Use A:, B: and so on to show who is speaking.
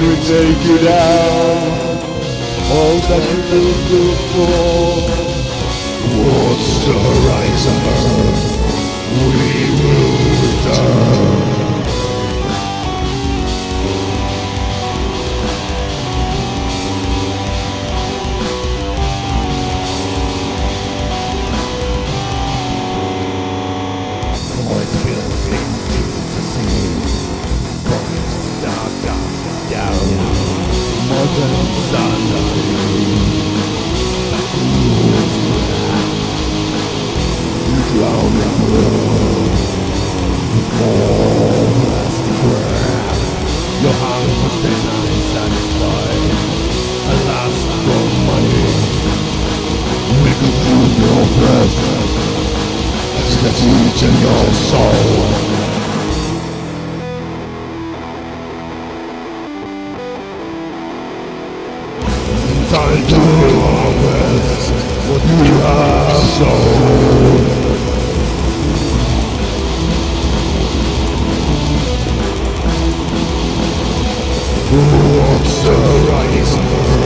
A: take you down. All that you look for.
B: What's the horizon? We will Gets eating your soul. Time to harvest what you have sown. What's the